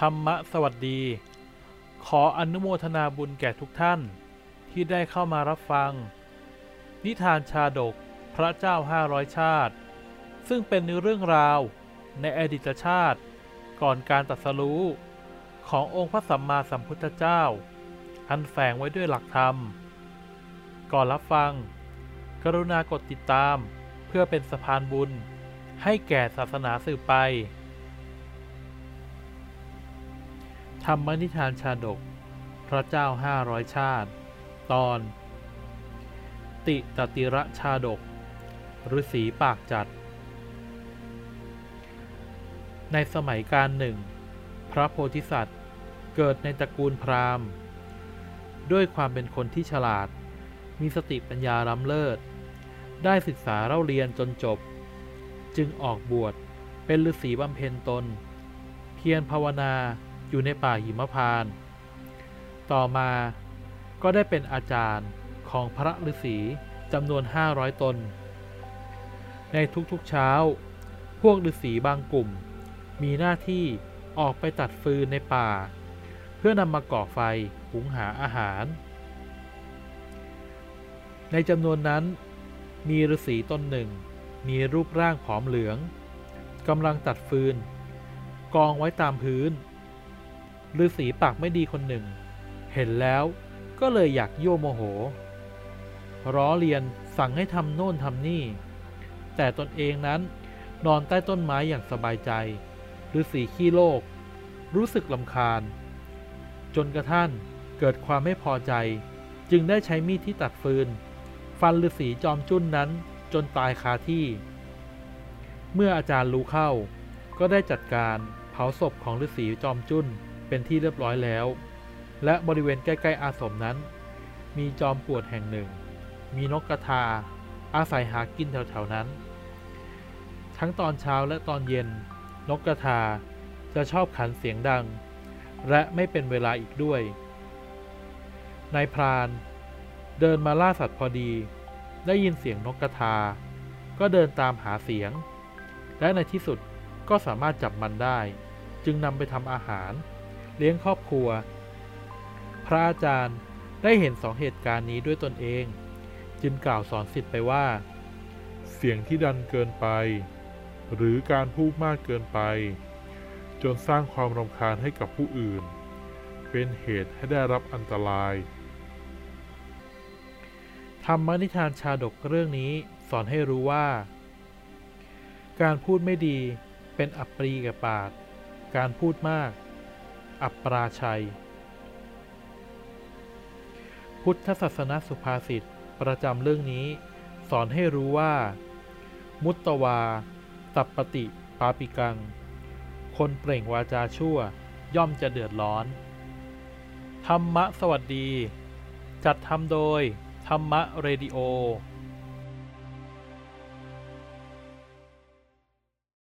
ธรรมะสวัสดี ขออนุโมทนาบุญแก่ทุกท่านที่ได้เข้ามารับฟัง นิทานชาดกพระเจ้าห้าร้อยชาติ ซึ่งเป็นเรื่องราวในอดีตชาติ ก่อนการตรัสรู้ขององค์พระสัมมาสัมพุทธเจ้า อันแฝงไว้ด้วยหลักธรรม ก่อนรับฟัง กรุณากดติดตามเพื่อเป็นสะพานบุญให้แก่ศาสนาสืบไป ธรรมนิทานชาดก พระเจ้าห้าร้อยชาติ ตอน ติตติระชาดกฤาษีปากจัด ในสมัยการหนึ่ง พระโพธิสัตว์ เกิดในตระกูลพราหมณ์ ด้วยความเป็นคนที่ฉลาด มีสติปัญญาล้ำเลิศ ได้ศึกษาเล่าเรียนจนจบ จึงออกบวชเป็นฤาษีบำเพ็ญตน เพียรภาวนา อยู่ในป่าหิมพานต์ต่อมาก็ได้เป็นอาจารย์ของพระฤาษีจำนวน 500 ตน ในทุกๆเช้า พวกฤาษีบางกลุ่ม มีหน้าที่ออกไปตัดฟืนในป่า เพื่อนำมาก่อไฟหุงหาอาหาร ในจำนวนนั้น มีฤาษีตนหนึ่ง มีรูปร่างผอมเหลืองกำลังตัดฟืน กองไว้ตามพื้น ฤาษีปากไม่ดีคนหนึ่ง เห็นแล้วก็เลยอยากโยโมโหร้อเรียนสั่งให้ทำโน่นทำนี่ แต่ตนเองนั้นนอนใต้ต้นไม้อย่างสบายใจฤาษีขี้โลก รู้สึกลำคาญ จนกระทั่งเกิดความไม่พอใจ จึงได้ใช้มีดที่ตัดฟืน ฟันฤาษีจอมจุ้นนั้นจนตายคาที่ เมื่ออาจารย์รู้เข้า ก็ได้จัดการเผาศพของฤาษีจอมจุ้น เป็นที่เรียบร้อยแล้ว และบริเวณใกล้ๆอาสมนั้น มีจอมปวดแห่งหนึ่ง มีนกกระทา อาศัยหากินแถวๆนั้น ทั้งตอนเช้าและตอนเย็น นกกระทาจะชอบขันเสียงดัง และไม่เป็นเวลาอีกด้วย นายพรานเดินมาล่าสัตว์พอดี ได้ยินเสียงนกกระทา ก็เดินตามหาเสียง และในที่สุดก็สามารถจับมันได้ จึงนำไปทำอาหาร เลี้ยงครอบครัว พระอาจารย์ได้เห็นสองเหตุการณ์นี้ด้วยตนเอง จึงกล่าวสอนสิทธิ์ไปว่า เสียงที่ดันเกินไป หรือการพูดมากเกินไป จนสร้างความรำคาญให้กับผู้อื่น เป็นเหตุให้ได้รับอันตรายธรรมนิทานชาดกเรื่องนี้สอนให้รู้ว่า การพูดไม่ดีเป็นอับปรีแก่ปาก การพูดมาก อับปราชัย พุทธศาสนสุภาษิตประจำเรื่องนี้ สอนให้รู้ว่า มุตตวาตัปปติ ปาปิกัง คนเปล่งวาจาชั่ว ย่อมจะเดือดร้อน ธรรมะสวัสดี จัดทำโดย ธรรมะเรดิโอ